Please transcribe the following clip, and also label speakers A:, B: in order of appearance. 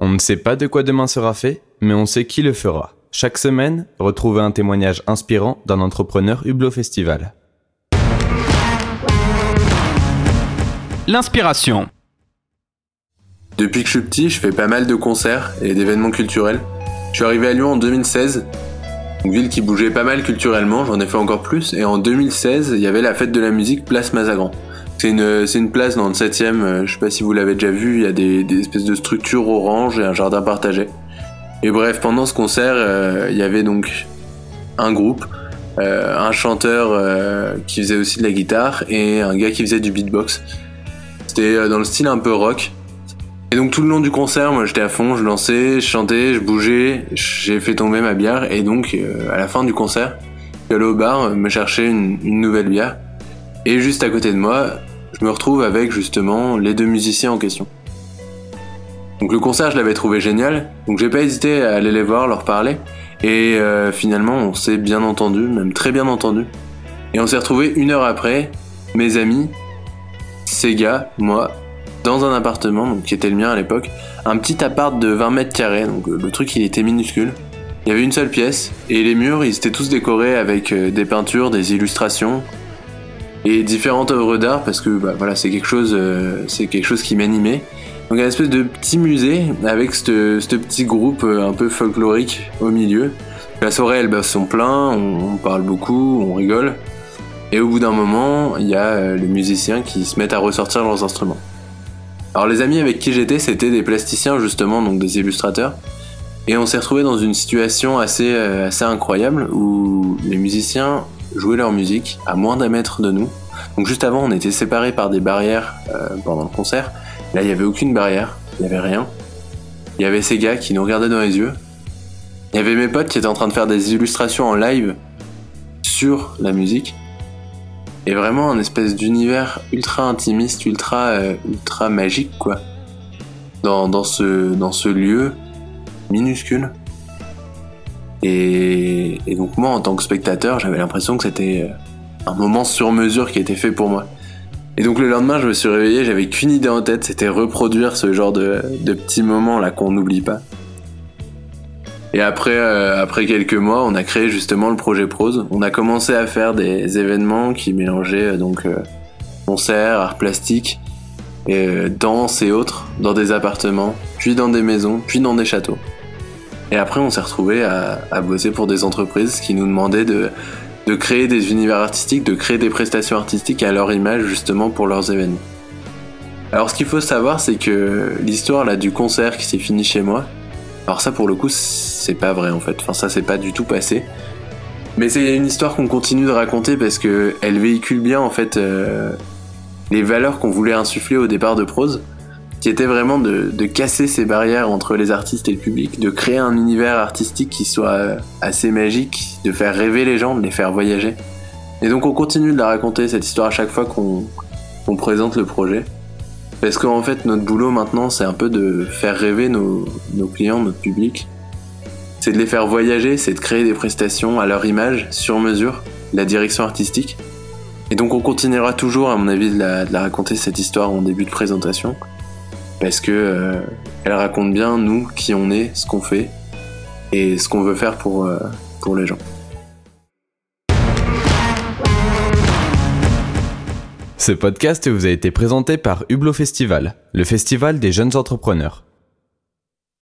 A: On ne sait pas de quoi demain sera fait, mais on sait qui le fera. Chaque semaine, retrouvez un témoignage inspirant d'un entrepreneur Hublot Festival.
B: L'inspiration.
C: Depuis que je suis petit, je fais pas mal de concerts et d'événements culturels. Je suis arrivé à Lyon en 2016, une ville qui bougeait pas mal culturellement, j'en ai fait encore plus, et en 2016, il y avait la fête de la musique Place Mazagran. C'est une, une place dans le 7ème, euh, je sais pas si vous l'avez déjà vu, il y a des, espèces de structures oranges et un jardin partagé. Et bref, pendant ce concert, euh, il y avait donc un groupe, euh, un chanteur qui faisait aussi de la guitare et un gars qui faisait du beatbox. C'était dans le style un peu rock. Et donc tout le long du concert, moi j'étais à fond, je dansais, je chantais, je bougeais, j'ai fait tomber ma bière et donc à la fin du concert, allé au bar me chercher une nouvelle bière. Et juste à côté de moi, je me retrouve avec justement les deux musiciens en question. Donc le concert, je l'avais trouvé génial, donc j'ai pas hésité à aller les voir, leur parler. Et euh, finalement, on s'est bien entendu, même très bien entendu. Et on s'est retrouvé une heure après, mes amis, ces gars, moi, dans un appartement, qui était le mien à l'époque, un petit appart de 20 mètres carrés, donc euh, le truc il était minuscule. Il y avait une seule pièce, et les murs ils étaient tous décorés avec euh, des peintures, des illustrations, et différentes œuvres d'art parce que bah, voilà c'est quelque chose euh, c'est quelque chose qui m'animait. Donc un espèce de petit musée avec ce petit groupe euh, un peu folklorique au milieu. La soirée elle bat son plein on, on parle beaucoup on rigole. Et au bout d'un moment il y a euh, les musiciens qui se mettent à ressortir leurs instruments. Alors les amis avec qui j'étais c'était des plasticiens justement donc des illustrateurs. Et on s'est retrouvé dans une situation assez euh, assez incroyable où les musiciens jouaient leur musique à moins d'un mètre de nous. Donc juste avant, on était séparés par des barrières euh, pendant le concert. Là, il n'y avait aucune barrière, il n'y avait rien. Il y avait ces gars qui nous regardaient dans les yeux. Il y avait mes potes qui étaient en train de faire des illustrations en live sur la musique. Et vraiment un espèce d'univers ultra intimiste, ultra, euh, ultra magique, quoi. Dans ce lieu minuscule. Et, donc moi, en tant que spectateur, j'avais l'impression que c'était euh, un moment sur mesure qui était fait pour moi. Et donc le lendemain, je me suis réveillé, j'avais qu'une idée en tête, c'était reproduire ce genre de, petits moments là qu'on n'oublie pas. Et après, euh, après quelques mois, on a créé justement le projet Prose. On a commencé à faire des événements qui mélangeaient euh, donc concerts, arts plastiques, danse et autres dans des appartements, puis dans des maisons, puis dans des châteaux. Et après, on s'est retrouvé à, bosser pour des entreprises qui nous demandaient de, de créer des univers artistiques, de créer des prestations artistiques à leur image justement pour leurs événements. Alors ce qu'il faut savoir, c'est que l'histoire là du concert qui s'est fini chez moi, alors ça pour le coup c'est pas vrai en fait, enfin ça c'est pas du tout passé. Mais c'est une histoire qu'on continue de raconter parce que elle véhicule bien en fait euh, les valeurs qu'on voulait insuffler au départ de Prose, qui était vraiment de, casser ces barrières entre les artistes et le public, de créer un univers artistique qui soit euh, assez magique, de faire rêver les gens, de les faire voyager. Et donc on continue de la raconter cette histoire à chaque fois qu'on présente le projet. Parce qu'en fait notre boulot maintenant c'est un peu de faire rêver nos, clients, notre public. C'est de les faire voyager, c'est de créer des prestations à leur image, sur mesure, la direction artistique. Et donc on continuera toujours à mon avis de de la raconter cette histoire en début de présentation parce que euh, elle raconte bien nous qui on est, ce qu'on fait et ce qu'on veut faire pour, euh, pour les gens.
A: Ce podcast vous a été présenté par Hublot Festival, le festival des jeunes entrepreneurs.